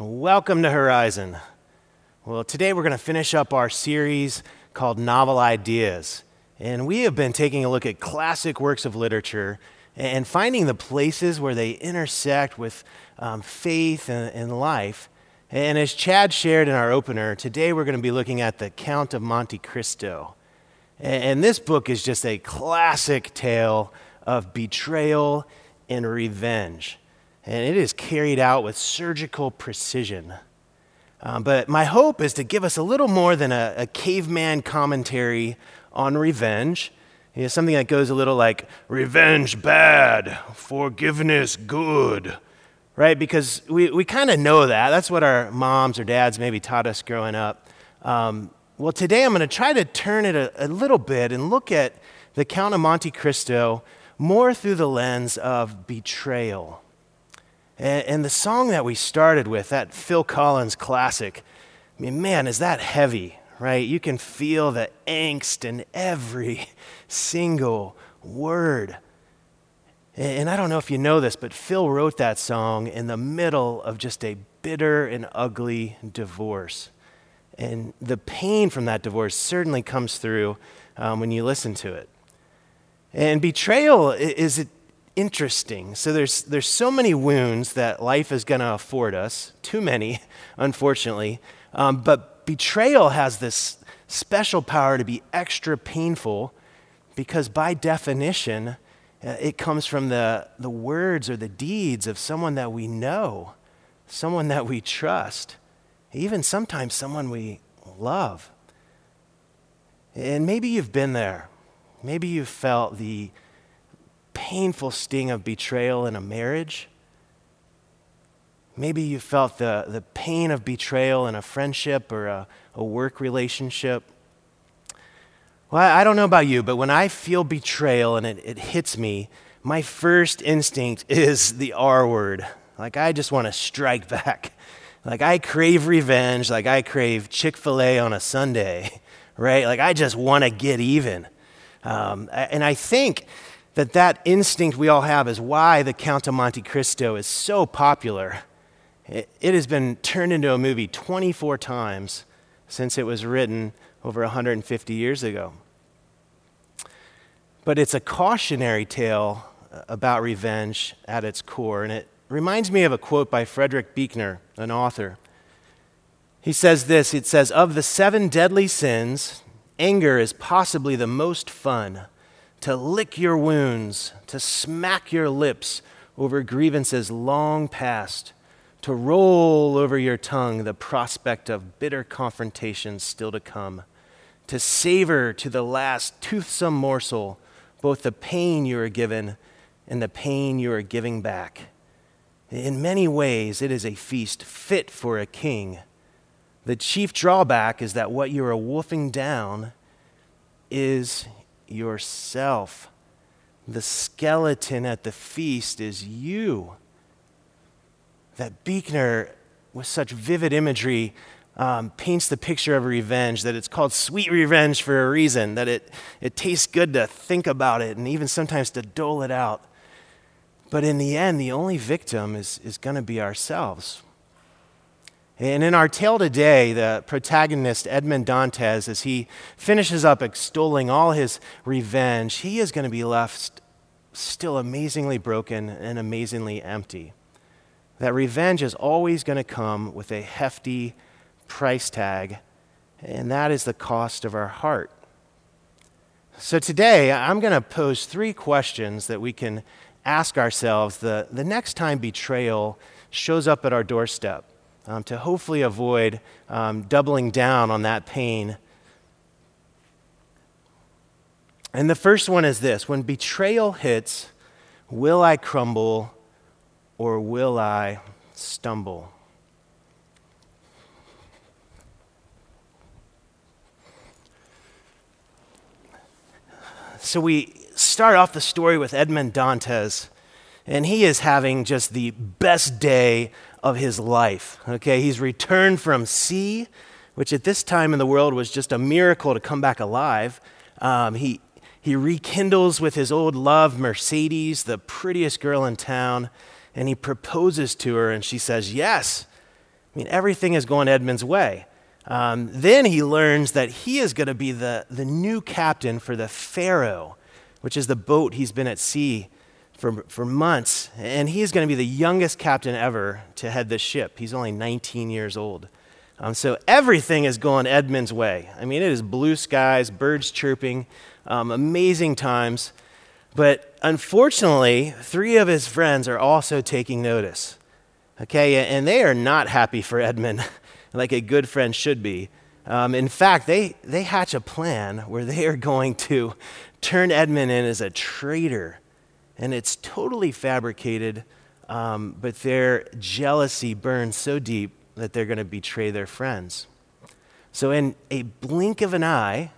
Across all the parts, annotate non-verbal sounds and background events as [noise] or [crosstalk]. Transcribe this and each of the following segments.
Welcome to Horizon. Well, today we're going to finish up our series called Novel Ideas. And we have been taking a look at classic works of literature and finding the places where they intersect with um, faith and, and life. And as Chad shared in our opener, today we're going to be looking at The Count of Monte Cristo. And, and this book is just a classic tale of betrayal and revenge. And it is carried out with surgical precision. Um, but my hope is to give us a little more than a, a caveman commentary on revenge. You know, something that goes a little like, revenge bad, forgiveness good, right? Because we, we kind of know that. That's what our moms or dads maybe taught us growing up. Um, well, today I'm going to try to turn it a, a little bit and look at the Count of Monte Cristo more through the lens of betrayal. And, and, the song that we started with, that Phil Collins classic, I mean, man, is that heavy, right? You can feel the angst in every [laughs] single word. And, I don't know if you know this, but Phil wrote that song in the middle of just a bitter and ugly divorce. And the pain from that divorce certainly comes through um, when you listen to it. And betrayal is interesting. So there's, there's so many wounds that life is going to afford us, too many, [laughs] unfortunately. Um, but betrayal has this special power to be extra painful because, by definition, uh, it comes from the, the words or the deeds of someone that we know, someone that we trust, even sometimes someone we love. And maybe you've been there. Maybe you've felt the painful sting of betrayal in a marriage. Maybe you felt the, the pain of betrayal in a friendship or a, a work relationship. Well, I don't know about you, but when I feel betrayal and it, it hits me, my first instinct [laughs] is the R word. Like, I just want to strike [laughs] back. Like, I crave revenge, like, I crave Chick fil A on a Sunday, [laughs] right? Like, I just want to get even. Um, and I think that that instinct we all have is why the Count of Monte Cristo is so popular. It, it has been turned into a movie 24 times since it was written over 150 years ago. But it's a cautionary tale uh, about revenge at its core, and it reminds me of a quote by Frederick Buechner, an author. He says this It says, Of the seven deadly sins, anger is possibly the most fun to lick your wounds, to smack your lips over grievances long past, to roll over your tongue the prospect of bitter confrontations still to come, to savor to the last toothsome morsel both the pain you are given and the pain you are giving back. In many ways, it is a feast fit for a king. The chief drawback is that what you are wolfing down is yourself. The skeleton at the feast is you. That Buechner, with such vivid imagery, um, paints the picture of revenge, that it's called sweet revenge for a reason, that it, it tastes good to think about it and even sometimes to dole it out. But in the end, the only victim is, is going to be ourselves. And in our tale today, the protagonist, Edmond Dantes, as he finishes up extolling all his revenge, he is going to be left still amazingly broken and amazingly empty. That revenge is always going to come with a hefty price tag, and that is the cost of our heart. So today, I'm going to pose three questions that we can ask ourselves the, the next time betrayal shows up at our doorstep um, to hopefully avoid um, doubling down on that pain. And the first one is this when betrayal hits, will I crumble or will I stumble? So we start off the story with Edmond Dantes, and he is having just the best day of his life. Okay, he's returned from sea, which at this time in the world was just a miracle to come back alive. Um, he, he rekindles with his old love, Mercedes, the prettiest girl in town, and he proposes to her, and she says yes. I mean, everything is going Edmund's way. Um, then he learns that he is going to be the, the new captain for the Pharaoh, which is the boat he's been at sea for, for months. And he is going to be the youngest captain ever to head this ship. He's only 19 years old. Um, so everything is going Edmund's way. I mean, it is blue skies, birds chirping, um, amazing times. But unfortunately, three of his friends are also taking notice. Okay, and they are not happy for Edmund [laughs] like a good friend should be. Um, in fact, they, they hatch a plan where they are going to [laughs] turn Edmund in as a traitor. And it's totally fabricated, um, but their jealousy burns so deep that they're going to betray their friends. So, in a blink of an eye,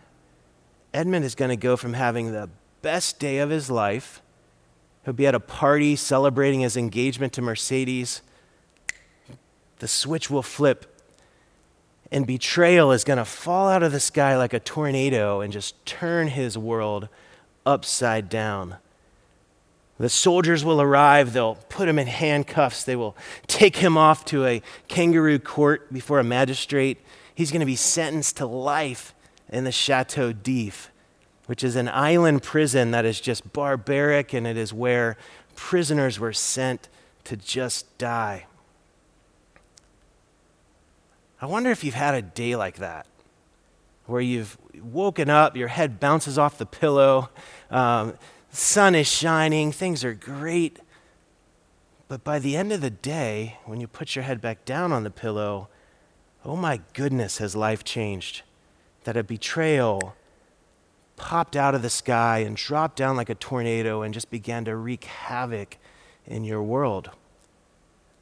Edmund is going to go from having the best day of his life. He'll be at a party celebrating his engagement to Mercedes. The switch will flip, and betrayal is going to fall out of the sky like a tornado and just turn his world upside down. The soldiers will arrive, they'll put him in handcuffs, they will take him off to a kangaroo court before a magistrate. He's going to be sentenced to life in the Chateau d'If, which is an island prison that is just barbaric and it is where prisoners were sent to just die. I wonder if you've had a day like that, where you've woken up, your head bounces off the pillow, um, sun is shining, things are great. But by the end of the day, when you put your head back down on the pillow, oh my goodness, has life changed? That a betrayal popped out of the sky and dropped down like a tornado and just began to wreak havoc in your world.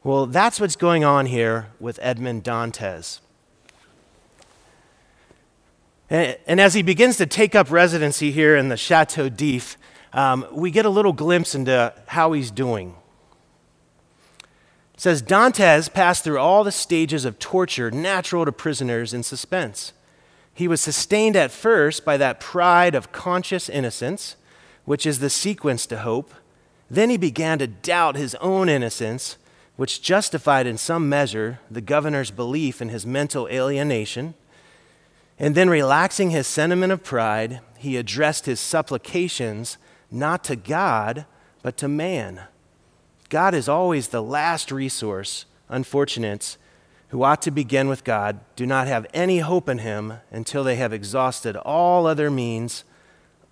Well, that's what's going on here with Edmond Dantes. And as he begins to take up residency here in the Chateau d'If, um, we get a little glimpse into how he's doing. It says Dantes passed through all the stages of torture natural to prisoners in suspense. He was sustained at first by that pride of conscious innocence, which is the sequence to hope. Then he began to doubt his own innocence which justified in some measure the governor's belief in his mental alienation. And then, relaxing his sentiment of pride, he addressed his supplications not to God, but to man. God is always the last resource. Unfortunates who ought to begin with God do not have any hope in him until they have exhausted all other means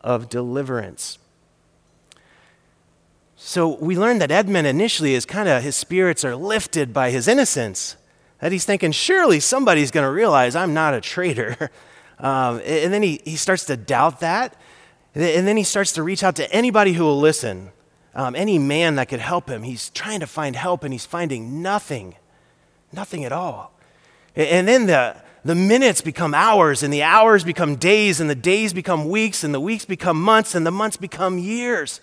of deliverance. So we learn that Edmund initially is kind of, his spirits are lifted by his innocence. That he's thinking, surely somebody's going to realize I'm not a traitor. [laughs] Um, and then he, he starts to doubt that. And then he starts to reach out to anybody who will listen, um, any man that could help him. He's trying to find help and he's finding nothing, nothing at all. And then the, the minutes become hours, and the hours become days, and the days become weeks, and the weeks become months, and the months become years.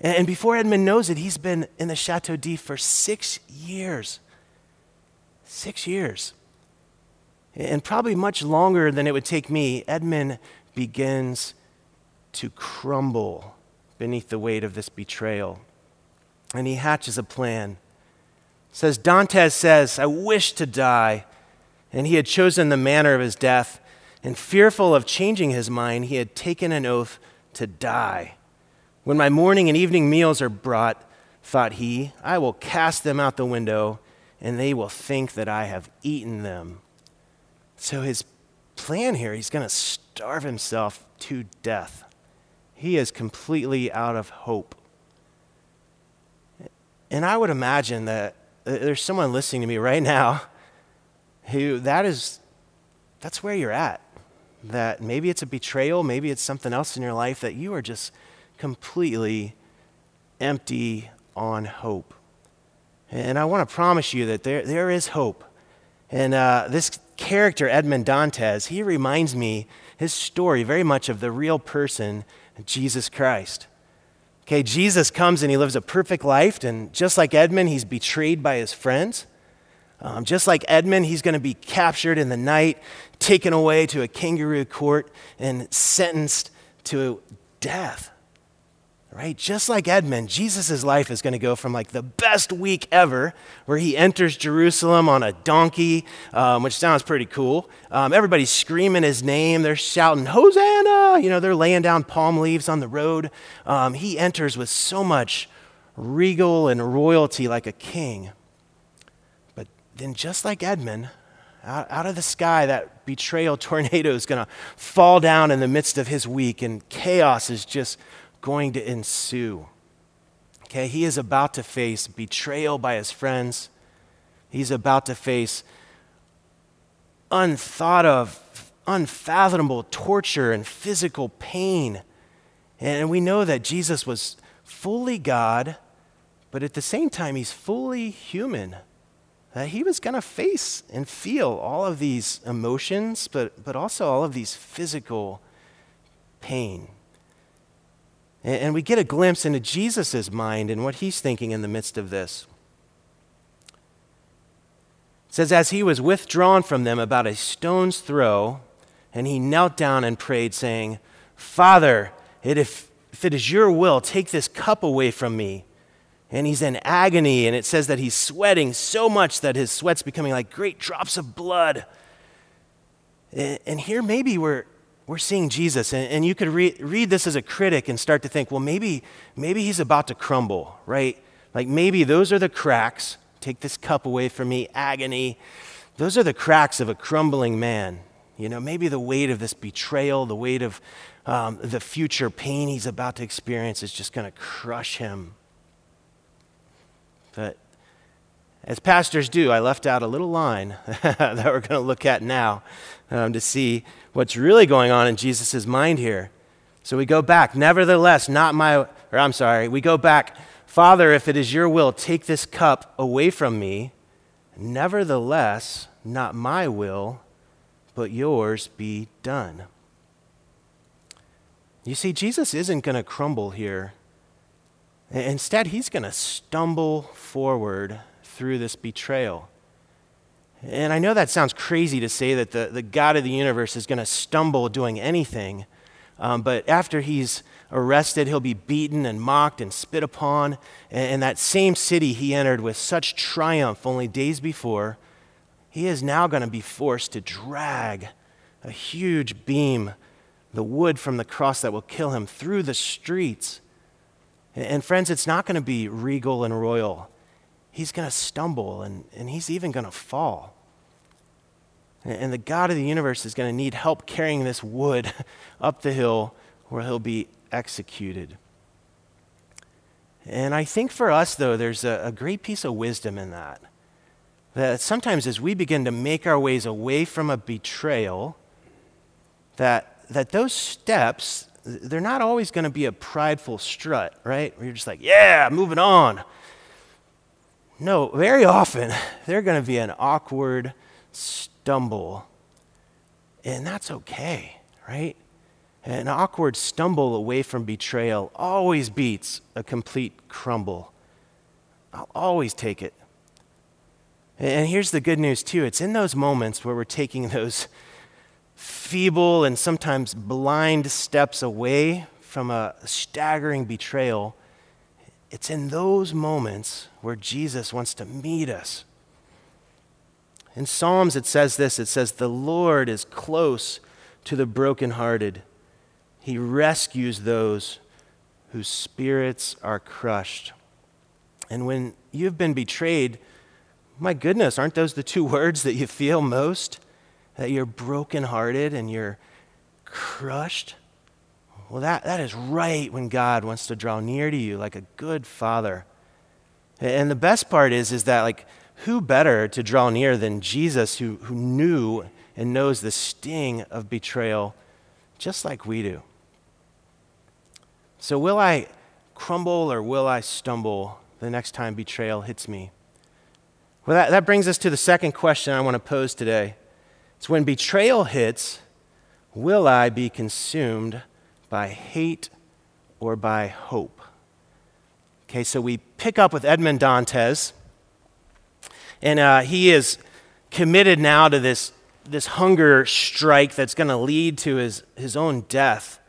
And before Edmund knows it, he's been in the Chateau d'If for six years. Six years. And probably much longer than it would take me, Edmund begins to crumble beneath the weight of this betrayal. And he hatches a plan. Says Dantes says, I wish to die. And he had chosen the manner of his death. And fearful of changing his mind, he had taken an oath to die. When my morning and evening meals are brought, thought he, I will cast them out the window, and they will think that I have eaten them. So his plan here, he's going to starve himself to death. He is completely out of hope. And I would imagine that there's someone listening to me right now who that is that's where you're at. That maybe it's a betrayal, maybe it's something else in your life that you are just completely empty on hope. And I want to promise you that there, there is hope. And uh, this character, Edmond Dantes, he reminds me, his story, very much of the real person, Jesus Christ. Okay, Jesus comes and he lives a perfect life, and just like Edmund, he's betrayed by his friends. Um, just like Edmund, he's going to be captured in the night, taken away to a kangaroo court, and sentenced to death. Right? Just like Edmund, Jesus' life is going to go from like the best week ever, where he enters Jerusalem on a donkey, um, which sounds pretty cool. Um, everybody's screaming his name. They're shouting, Hosanna! You know, they're laying down palm leaves on the road. Um, he enters with so much regal and royalty like a king. But then, just like Edmund, out, out of the sky, that betrayal [laughs] tornado is going to fall down in the midst of his week, and chaos is just going to ensue. Okay, he is about to face betrayal by his friends. He's about to face unthought of, unfathomable torture and physical pain. And we know that Jesus was fully God, but at the same time, he's fully human. That he was going to face and feel all of these emotions, but, but also all of these physical pain. And we get a glimpse into Jesus' mind and what he's thinking in the midst of this. It says, As he was withdrawn from them about a stone's throw, and he knelt down and prayed, saying, Father, if, if it is your will, take this cup away from me. And he's in agony, and it says that he's sweating so much that his sweat's becoming like great drops of blood. And here, maybe we're, we're seeing Jesus, and, and you could re- read this as a critic and start to think, well, maybe, maybe he's about to crumble, right? Like maybe those are the cracks. Take this cup away from me, agony. Those are the cracks of a crumbling man. You know, maybe the weight of this betrayal, the weight of um, the future pain he's about to experience is just going to crush him. But as pastors do, I left out a little line [laughs] that we're going to look at now um, to see what's really going on in Jesus' mind here. So we go back, nevertheless, not my, or I'm sorry, we go back, Father, if it is your will, take this cup away from me. Nevertheless, not my will, but yours be done. You see, Jesus isn't going to crumble here. Instead, he's going to stumble forward through this betrayal. And I know that sounds crazy to say that the, the God of the universe is going to stumble doing anything. Um, but after he's arrested, he'll be beaten and mocked and spit upon. And, and that same city he entered with such triumph only days before, he is now going to be forced to drag a huge beam, the wood from the cross that will kill him, through the streets. And, and friends, it's not going to be regal and royal he's going to stumble and, and he's even going to fall. And the God of the universe is going to need help carrying this wood [laughs] up the hill where he'll be executed. And I think for us, though, there's a, a, great piece of wisdom in that. That sometimes as we begin to make our ways away from a betrayal, that, that those steps, they're not always going to be a prideful strut, right? Where you're just like, yeah, moving on. No, very often they're going to be an awkward stumble. And that's okay, right? An awkward stumble away from betrayal always beats a complete crumble. I'll always take it. And here's the good news, too it's in those moments where we're taking [laughs] those feeble and sometimes blind steps away from a staggering betrayal it's in those moments where Jesus wants to meet us. In Psalms, it says this it says, The Lord is close to the brokenhearted, He rescues those whose spirits are crushed. And when you've been betrayed, my goodness, aren't those the two [laughs] words that you feel most? That you're brokenhearted and you're crushed? Well, that, that is right when God wants to draw near to you like a good father. And the best part is, is that, like, who better to draw near than Jesus, who, who knew and knows the sting of betrayal just like we do? So, will I crumble or will I stumble the next time betrayal hits me? Well, that, that brings us to the second question I want to pose today. It's when betrayal hits, will I be consumed by hate or by hope. Okay, so we pick up with Edmond Dantes, and uh, he is committed now to this, this hunger strike that's going to lead to his, his own death.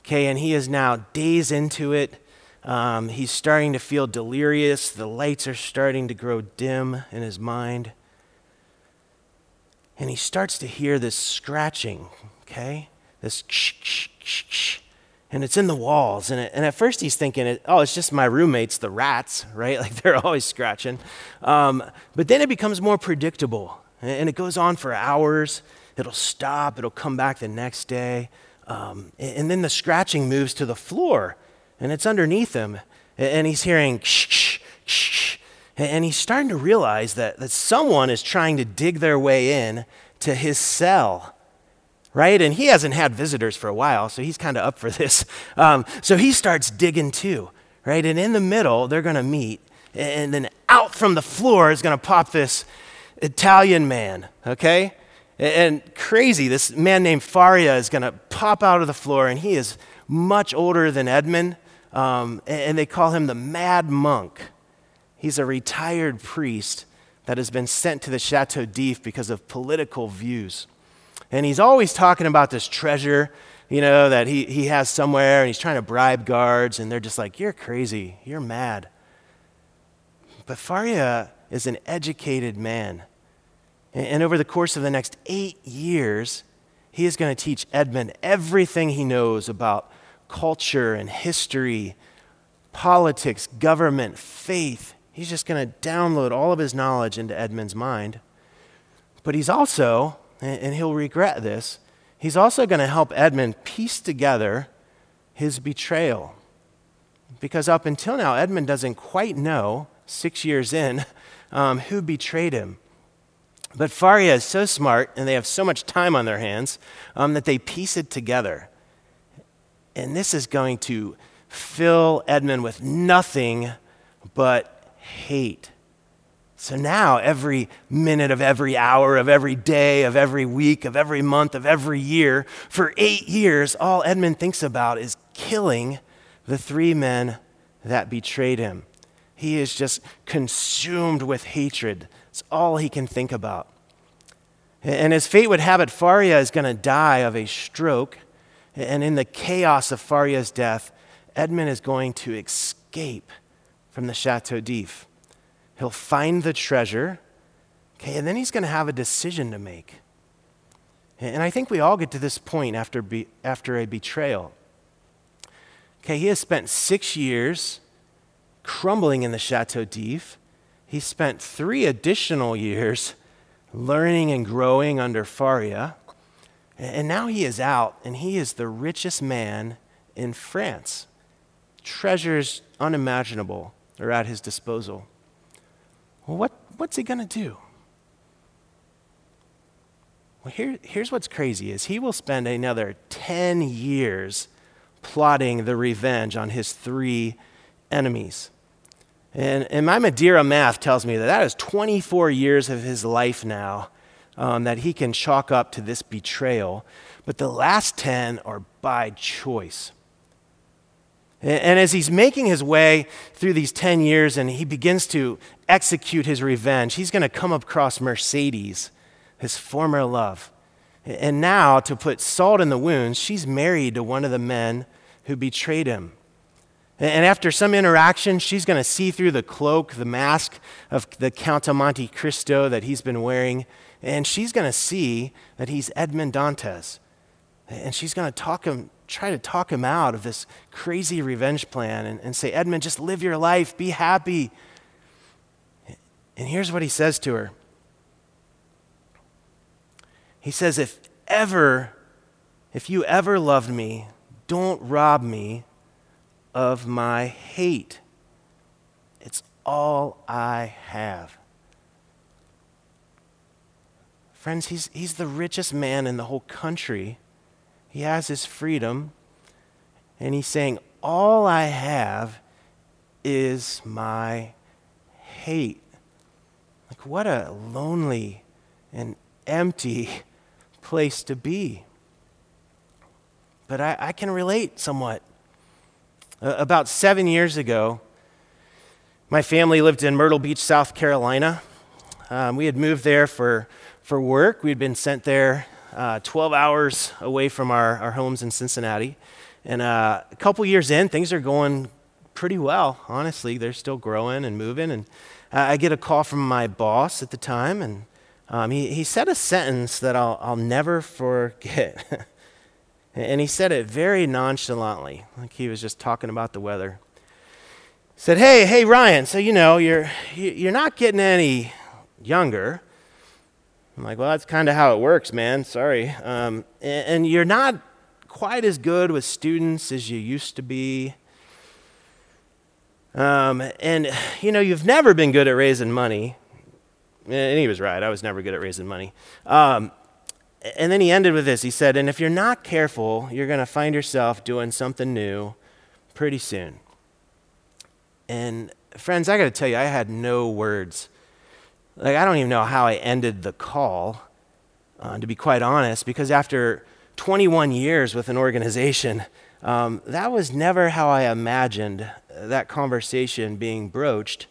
Okay, and he is now days into it. Um, he's starting to feel delirious. The lights are starting to grow dim in his mind. And he starts to hear this scratching, okay? This shh, shh, shh. And it's in the walls. And, it, and at first he's thinking, oh, it's just my roommates, the rats, [laughs] right? Like they're always scratching. Um, but then it becomes more predictable. And it goes on for hours. It'll stop, it'll come back the next day. Um, and then the scratching moves to the floor and it's underneath him. And he's hearing shh, shh, shh. And he's starting to realize that, that someone is trying to dig their way in to his cell, right? And he hasn't had visitors for a while, so he's kind of up for [laughs] this. Um, so he starts digging too, right? And in the middle, they're going to meet. And then out from the floor is going to pop this Italian man, okay? And crazy, this man named Faria is going to pop out of the floor, and he is much older than Edmund um, and they call him the Mad Monk. He's a retired priest that has been sent to the Chateau d'If because of political views. And he's always talking about this treasure, you know, that he, he has somewhere, and he's trying to bribe guards, and they're just like, You're crazy, you're mad. But Faria is an educated man. And over the course of the next eight years, he is going to teach Edmund everything he knows about culture and history, politics, government, faith. He's just going to download all of his knowledge into Edmund's mind. But he's also, and he'll regret this, he's also going to help Edmund piece together his betrayal. Because up until now, Edmund doesn't quite know, six years in, [laughs] um, who betrayed him. But Faria is so smart, and they have so much time on their hands, um, that they piece it together. And this is going to fill Edmund with nothing but hate. So now, every minute of every hour, of every day, of every week, of every month, of every year, for eight years, all Edmund thinks about is killing the three men that betrayed him. He is just consumed with hatred. It's all he can think about. And as fate would have it, Faria is going to die of a stroke and in the chaos of Faria's death, Edmund is going to escape from the Chateau d'If. He'll find the treasure, okay, and then he's going to have a decision to make. And I think we all get to this point after, be, after a betrayal. Okay, he has spent six years crumbling in the Chateau d'If. He spent three additional years learning and growing under Faria. And now he is out, and he is the richest man in France. Treasures unimaginable are at his disposal. Well, what, what's he going to do? Well, here, here's what's crazy is he will spend another 10 years plotting the revenge on his three enemies. And, and my Madeira math tells me that that is 24 years of his life now um, that he can chalk up to this betrayal, but the last 10 are by choice. And as he's making his way through these 10 years and he begins to execute his revenge, he's going to come across Mercedes, his former love. And now, to put salt in the wounds, she's married to one of the men who betrayed him. And after some interaction, she's going to see through the cloak, the mask of the Count of Monte Cristo that he's been wearing, and she's going to see that he's Edmond Dantes. And she's going to talk him, try to talk him out of this crazy revenge plan and, and say, Edmund, just live your life, be happy. And here's what he says to her He says, If ever, if you ever loved me, don't rob me of my hate. It's all I have. Friends, he's, he's the richest man in the whole country. He has his freedom. And he's saying, All I have is my hate. Like, what a lonely and empty [laughs] place to be. But I, I can relate somewhat. Uh, about seven years ago, my family lived in Myrtle Beach, South Carolina. Um, we had moved there for for work. We'd been sent there uh, 12 hours away from our, our homes in Cincinnati. And uh, a couple years in, things are going pretty well, honestly. They're still growing and moving. And I get a call from my boss at the time, and um, he, he said a sentence that I'll, I'll never forget. [laughs] and he said it very nonchalantly, like he was just talking about the weather. He said, Hey, hey, Ryan, so you know, you're, you're not getting any younger. I'm like, Well, that's kind of how it works, man. Sorry. Um, and, and you're not quite as good with students as you used to be. Um, and, you know, you've never been good at raising money. And he was right. I was never good at raising money. Um, and then he ended with this. He said, And if you're not careful, you're going to find yourself doing something new pretty soon. And, friends, I got to tell you, I had no words. Like, I don't even know how I ended the call, uh, to be quite honest, because after 21 years with an organization, um, that was never how I imagined that conversation being broached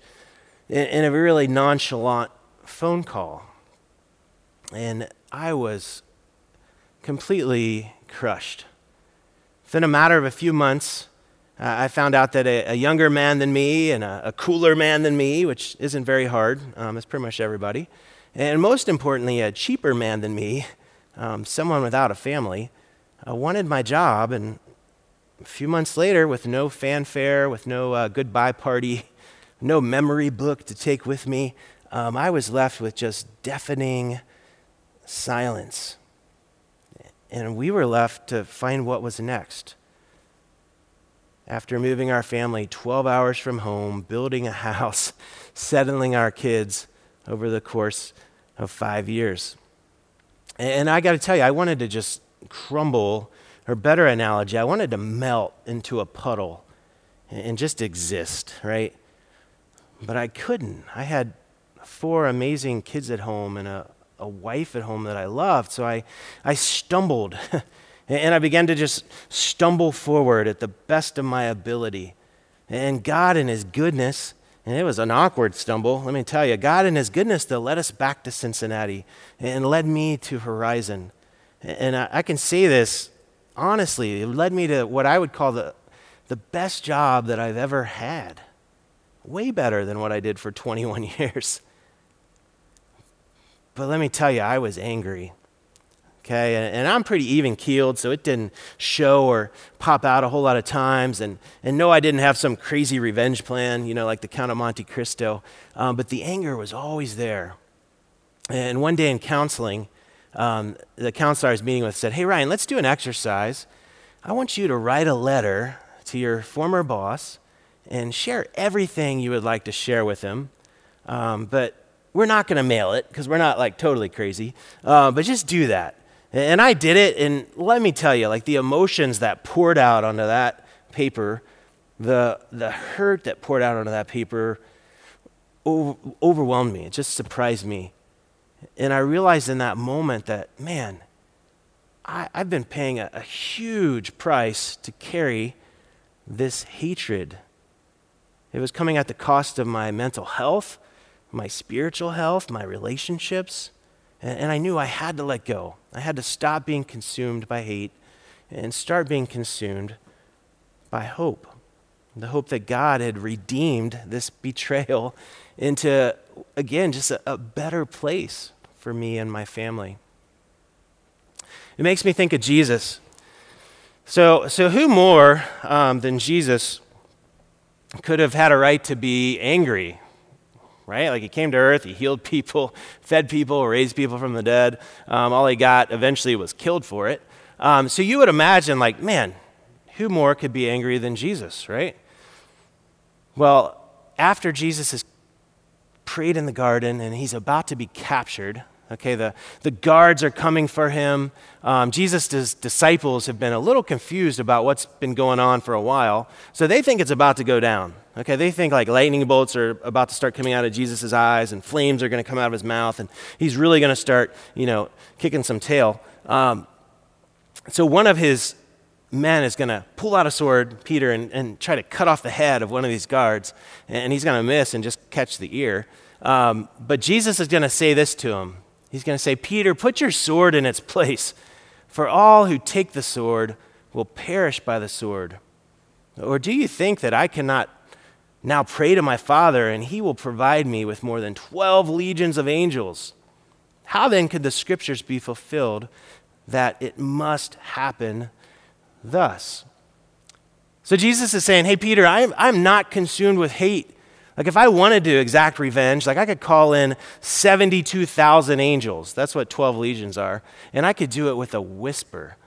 in, in a really nonchalant phone call. And I was completely crushed. Within a matter of a few months, uh, I found out that a, a, younger man than me and a, a, cooler man than me, which isn't very hard, um, it's pretty much everybody, and most importantly, a cheaper man than me, um, someone without a family, uh, wanted my job. And a few months later, with no fanfare, with no uh, goodbye party, [laughs] no memory book to take with me, um, I was left with just deafening silence. And we were left to find what was next. After moving our family 12 hours from home, building a house, [laughs] settling our kids over the course of five years. And I got to tell you, I wanted to just crumble, or better analogy, I wanted to melt into a puddle and just exist, right? But I couldn't. I had four amazing kids at home and a, a wife at home that I loved. So I, I stumbled [laughs] and I began to just stumble forward at the best of my ability. And God, in His goodness, and it was an awkward stumble, let me tell you, God, in His goodness, though, led us back to Cincinnati and led me to Horizon. And I, I can say this honestly, it led me to what I would call the, the best job that I've ever had. Way better than what I did for [laughs] 21 years. But let me tell you, I was angry. Okay, and, I'm pretty even keeled, so it didn't show or pop out a whole lot of times. And, and no, I didn't have some crazy revenge plan, you know, like the Count of Monte Cristo. Um, but the anger was always there. And one day in counseling, um, the counselor I was meeting with said, Hey, Ryan, let's do an exercise. I want you to write a letter to your former boss and share everything you would like to share with him. Um, but we're not going to mail it because we're not like totally crazy. Uh, but just do that. And I did it, and let me tell you, like the emotions that poured out onto that paper, the, the hurt that poured out onto that paper over, overwhelmed me. It just surprised me. And I realized in that moment that, man, I, have been paying a, a huge price to carry this hatred. It was coming at the cost of my mental health, my spiritual health, my relationships. And, I knew I had to let go. I had to stop being consumed by hate and start being consumed by hope. The hope that God had redeemed this betrayal into, again, just a, a better place for me and my family. It makes me think of Jesus. So, so who more um, than Jesus could have had a right to be angry right? Like he came to earth, he healed [laughs] people, fed people, raised people from the dead. Um, all he got eventually was killed for it. Um, so you would imagine, like, man, who more could be angry than Jesus, right? Well, after Jesus is prayed in the garden and he's about to be captured, Okay, the, the guards are coming for him. Um, Jesus' disciples have been a little confused about what's been going on for a while, so they think it's about to go down. Okay, they think like lightning bolts are about to start coming out of Jesus' eyes and flames are going to come out of his mouth and he's really going to start, you know, kicking some tail. Um, so one of his men is going to pull out a sword, Peter, and, and try to cut off the head of one of these guards, and he's going to miss and just catch the ear. Um, but Jesus is going to say this to him He's going to say, Peter, put your sword in its place, for all who take the sword will perish by the sword. Or do you think that I cannot now pray to my Father and he will provide me with more than 12 legions of angels? How then could the scriptures be fulfilled that it must happen thus? So Jesus is saying, Hey, Peter, I'm, I'm not consumed with hate. Like, if I wanted to exact revenge, like I could call in 72,000 angels. That's what 12 legions are. And I could do it with a whisper.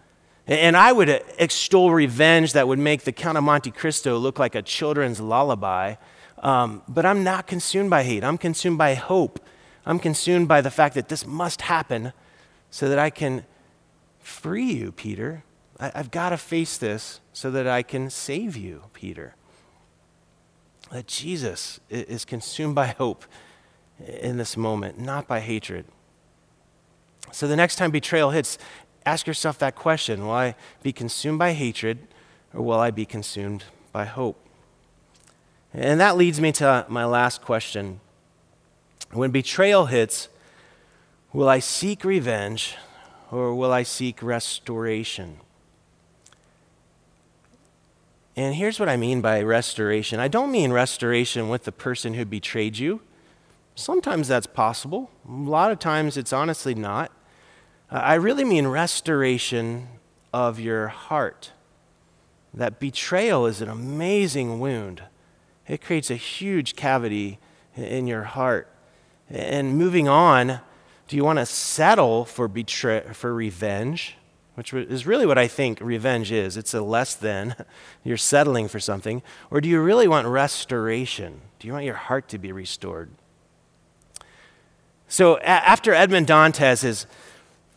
And I would extol revenge that would make the Count of Monte Cristo look like a children's lullaby. Um, but I'm not consumed by hate. I'm consumed by hope. I'm consumed by the fact that this must happen so that I can free you, Peter. I, I've got to face this so that I can save you, Peter. That Jesus is consumed by hope in this moment, not by hatred. So the next time betrayal hits, ask yourself that question Will I be consumed by hatred or will I be consumed by hope? And that leads me to my last question. When betrayal hits, will I seek revenge or will I seek restoration? And here's what I mean by restoration I don't mean restoration with the person who betrayed you. Sometimes that's possible, a lot of times it's honestly not. Uh, I really mean restoration of your heart. That betrayal is an amazing wound. It creates a huge cavity in your heart. And moving on, do you want to settle for, betray- for revenge? Which is really what I think revenge is. It's a less than. [laughs] You're settling for something. Or do you really want restoration? Do you want your heart to be restored? So, a- after Edmond Dantes has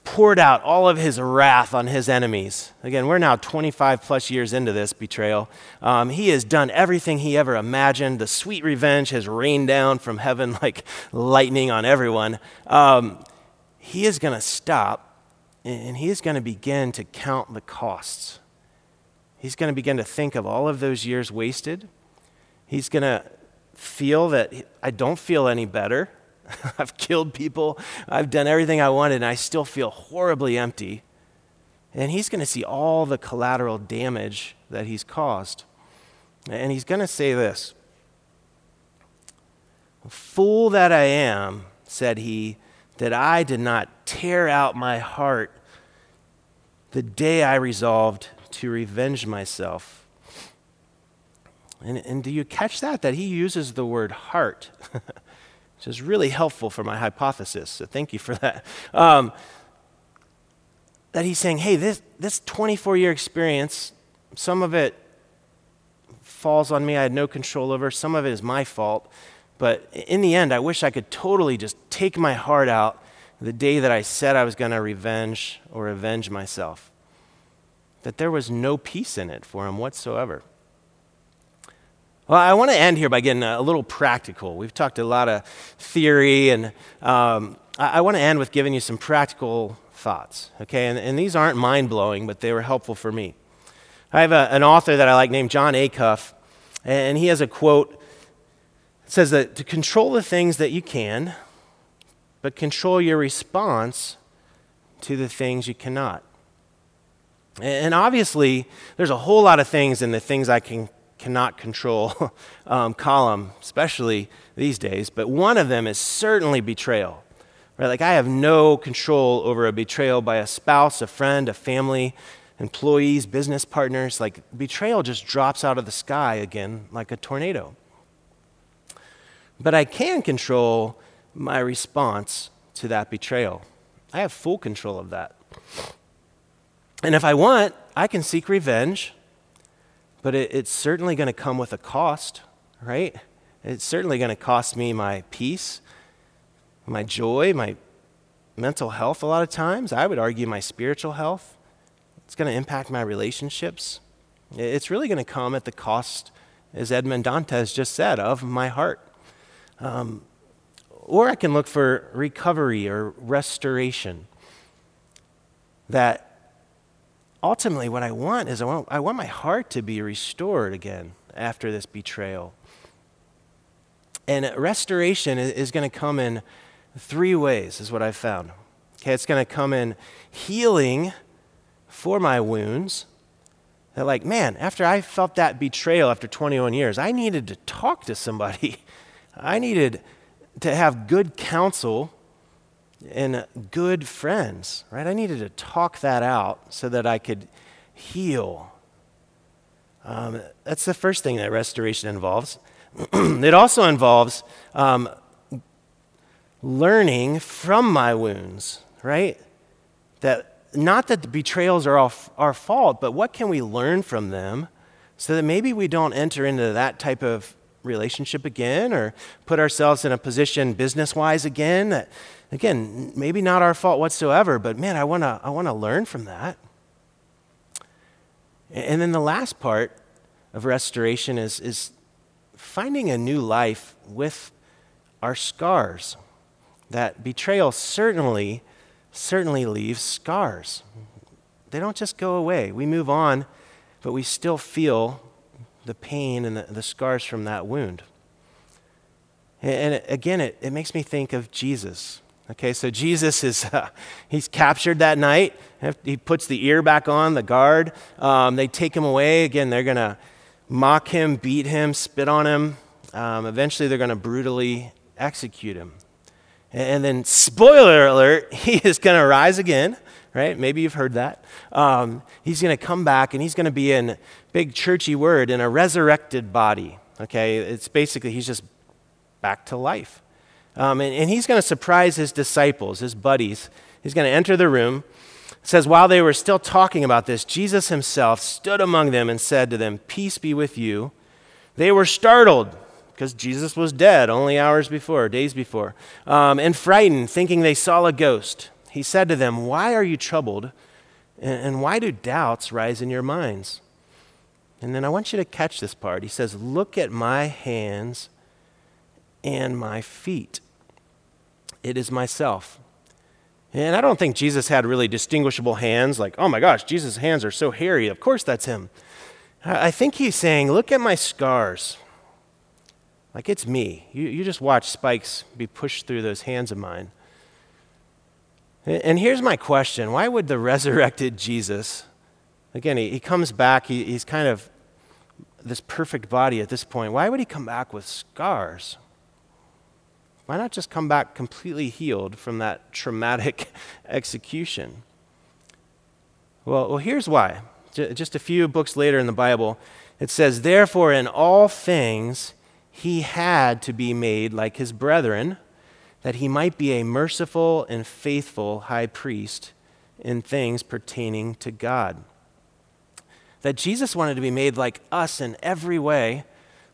poured out all of his wrath on his enemies, again, we're now 25 plus years into this betrayal. Um, he has done everything he ever imagined. The sweet revenge has rained down from heaven [laughs] like lightning on everyone. Um, he is going to stop and he's going to begin to count the costs. He's going to begin to think of all of those years wasted. He's going to feel that I don't feel any better. [laughs] I've killed people, I've done everything I wanted, and I still feel horribly empty. And he's going to see all the collateral damage that he's caused. And he's going to say this Fool that I am, said he, that I did not tear out my heart the day I resolved to revenge myself. And, and do you catch that? That he uses the word heart, [laughs] which is really helpful for my hypothesis. So thank you for that. Um, that he's saying, hey, this, this 24 year experience, some of it falls on me, I had no control over, some of it is my fault. But in the end, I wish I could totally just take my heart out the day that I said I was going to revenge or avenge myself. That there was no peace in it for him whatsoever. Well, I want to end here by getting a little practical. We've talked a lot of theory, and um, I, I want to end with giving you some practical thoughts. Okay, and, and these aren't mind blowing, but they were helpful for me. I have a, an author that I like named Jon Acuff, and he has a quote it says that to control the things that you can, but control your response to the things you cannot. And obviously, there's a whole lot of things in the things I can, cannot control [laughs] um, column, especially these days, but one of them is certainly betrayal. Right? Like, I have no control over a betrayal by a spouse, a friend, a family, employees, business partners. Like, betrayal just drops out of the sky again like a tornado. But I can control my response to that betrayal. I have full control of that. And if I want, I can seek revenge, but it, it's certainly going to come with a cost, right? It's certainly going to cost me my peace, my joy, my mental health a lot of times. I would argue my spiritual health. It's going to impact my relationships. It's really going to come at the cost, as Edmond Dantes just said, of my heart. Um, or I can look for recovery or restoration. That ultimately, what I want is I want, I want my heart to be restored again after this betrayal. And restoration is going to come in three ways, is what I've found. Okay, it's going to come in healing for my wounds. that, like, man, after I felt that betrayal after 21 years, I needed to talk to somebody. [laughs] I needed to have good counsel and good friends, right? I needed to talk that out so that I could heal. Um, that's the first thing that restoration involves. [clears throat] it also involves um, learning from my wounds, right? That not that the betrayals are all our fault, but what can we learn from them so that maybe we don't enter into that type of relationship again or put ourselves in a position business wise again that, again, maybe not our fault whatsoever, but man, I want to I wanna learn from that. And then the last part of restoration is, is finding a new life with our scars. That betrayal certainly, certainly leaves scars. They don't just go away. We move on, but we still feel the pain and the, the scars from that wound. And, and again, it, it makes me think of Jesus. Okay, so Jesus is, uh, [laughs] he's captured that night. He puts the ear back on, the guard. Um, they take him away. Again, they're going to mock him, beat him, spit on him. Um, eventually, they're going to brutally execute him. And, and then, spoiler alert, [laughs] he is going to rise again right? Maybe you've heard that. Um, he's going to come back and he's going to be in big churchy word in a resurrected body. Okay, it's basically he's just back to life. Um, and, and he's going to surprise his disciples, his buddies. He's going to enter the room. It says, while they were still talking about this, Jesus himself stood among them and said to them, Peace be with you. They were startled because Jesus was dead only hours before, days before, um, and frightened, thinking they saw a ghost he said to them, Why are you troubled? And why do doubts rise in your minds? And then I want you to catch this part. He says, Look at my hands and my feet. It is myself. And I don't think Jesus had really distinguishable hands, like, oh my gosh, Jesus' hands are so hairy. Of course that's him. I think he's saying, Look at my scars. Like it's me. You, you just watch spikes be pushed through those hands of mine. And here's my question why would the [laughs] resurrected Jesus, again, he, comes back, he, he's kind of this perfect body at this point, why would he come back with scars? Why not just come back completely healed from that traumatic [laughs] execution? Well, well here's why. Just a few books later in the Bible, it says, Therefore, in all things, he had to be made like his brethren that he might be a merciful and faithful high priest in things pertaining to God. That Jesus wanted to be made like us in every way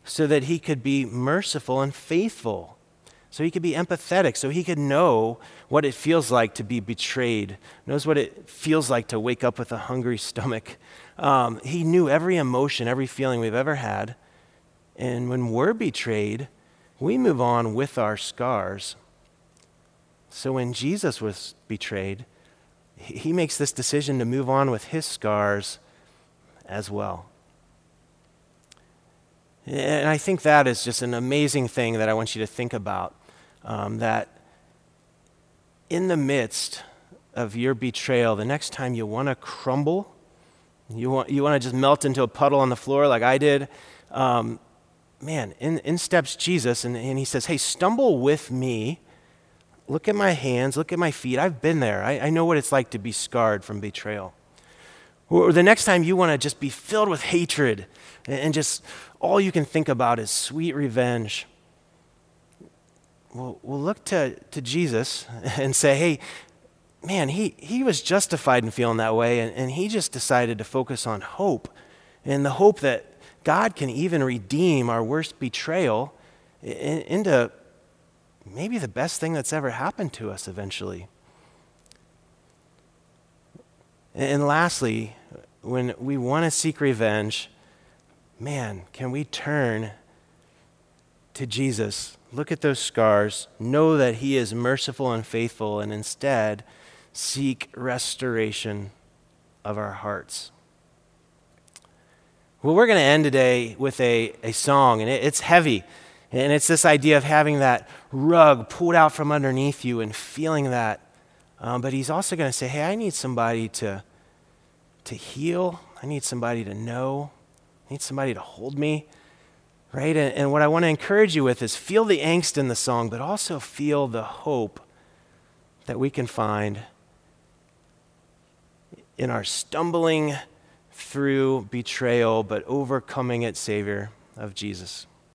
so that he could be merciful and faithful, so he could be empathetic, so he could know what it feels like to be betrayed, knows what it feels like to wake up with a hungry stomach. Um, he knew every emotion, every feeling we've ever had. And when we're betrayed, we move on with our scars so when Jesus was betrayed, he makes this decision to move on with his scars as well. And I think that is just an amazing thing that I want you to think about. Um, that in the midst of your betrayal, the next time you want to crumble, you want, you want to just melt into a puddle on the floor like I did, um, man, in, in steps Jesus, and, and he says, Hey, stumble with me Look at my hands, look at my feet. I've been there. I, I know what it's like to be scarred from betrayal. Or the next time you want to just be filled with hatred and, just all you can think about is sweet revenge. Well, we'll look to, to Jesus [laughs] and say, hey, man, he, he was justified in feeling that way, and, and he just decided to focus on hope and the hope that God can even redeem our worst betrayal into maybe the best thing that's ever happened to us eventually. And lastly, when we want to seek revenge, man, can we turn to Jesus, look at those scars, know that He is merciful and faithful, and instead seek restoration of our hearts? Well, we're going to end today with a, a song, and it, it's heavy. And it's this idea of having that rug pulled out from underneath you and feeling that. Um, but he's also going to say, hey, I need somebody to, to heal. I need somebody to know. I need somebody to hold me. Right? And, and what I want to encourage you with is feel the angst in the song, but also feel the hope that we can find in our stumbling through betrayal, but overcoming it, Savior of Jesus.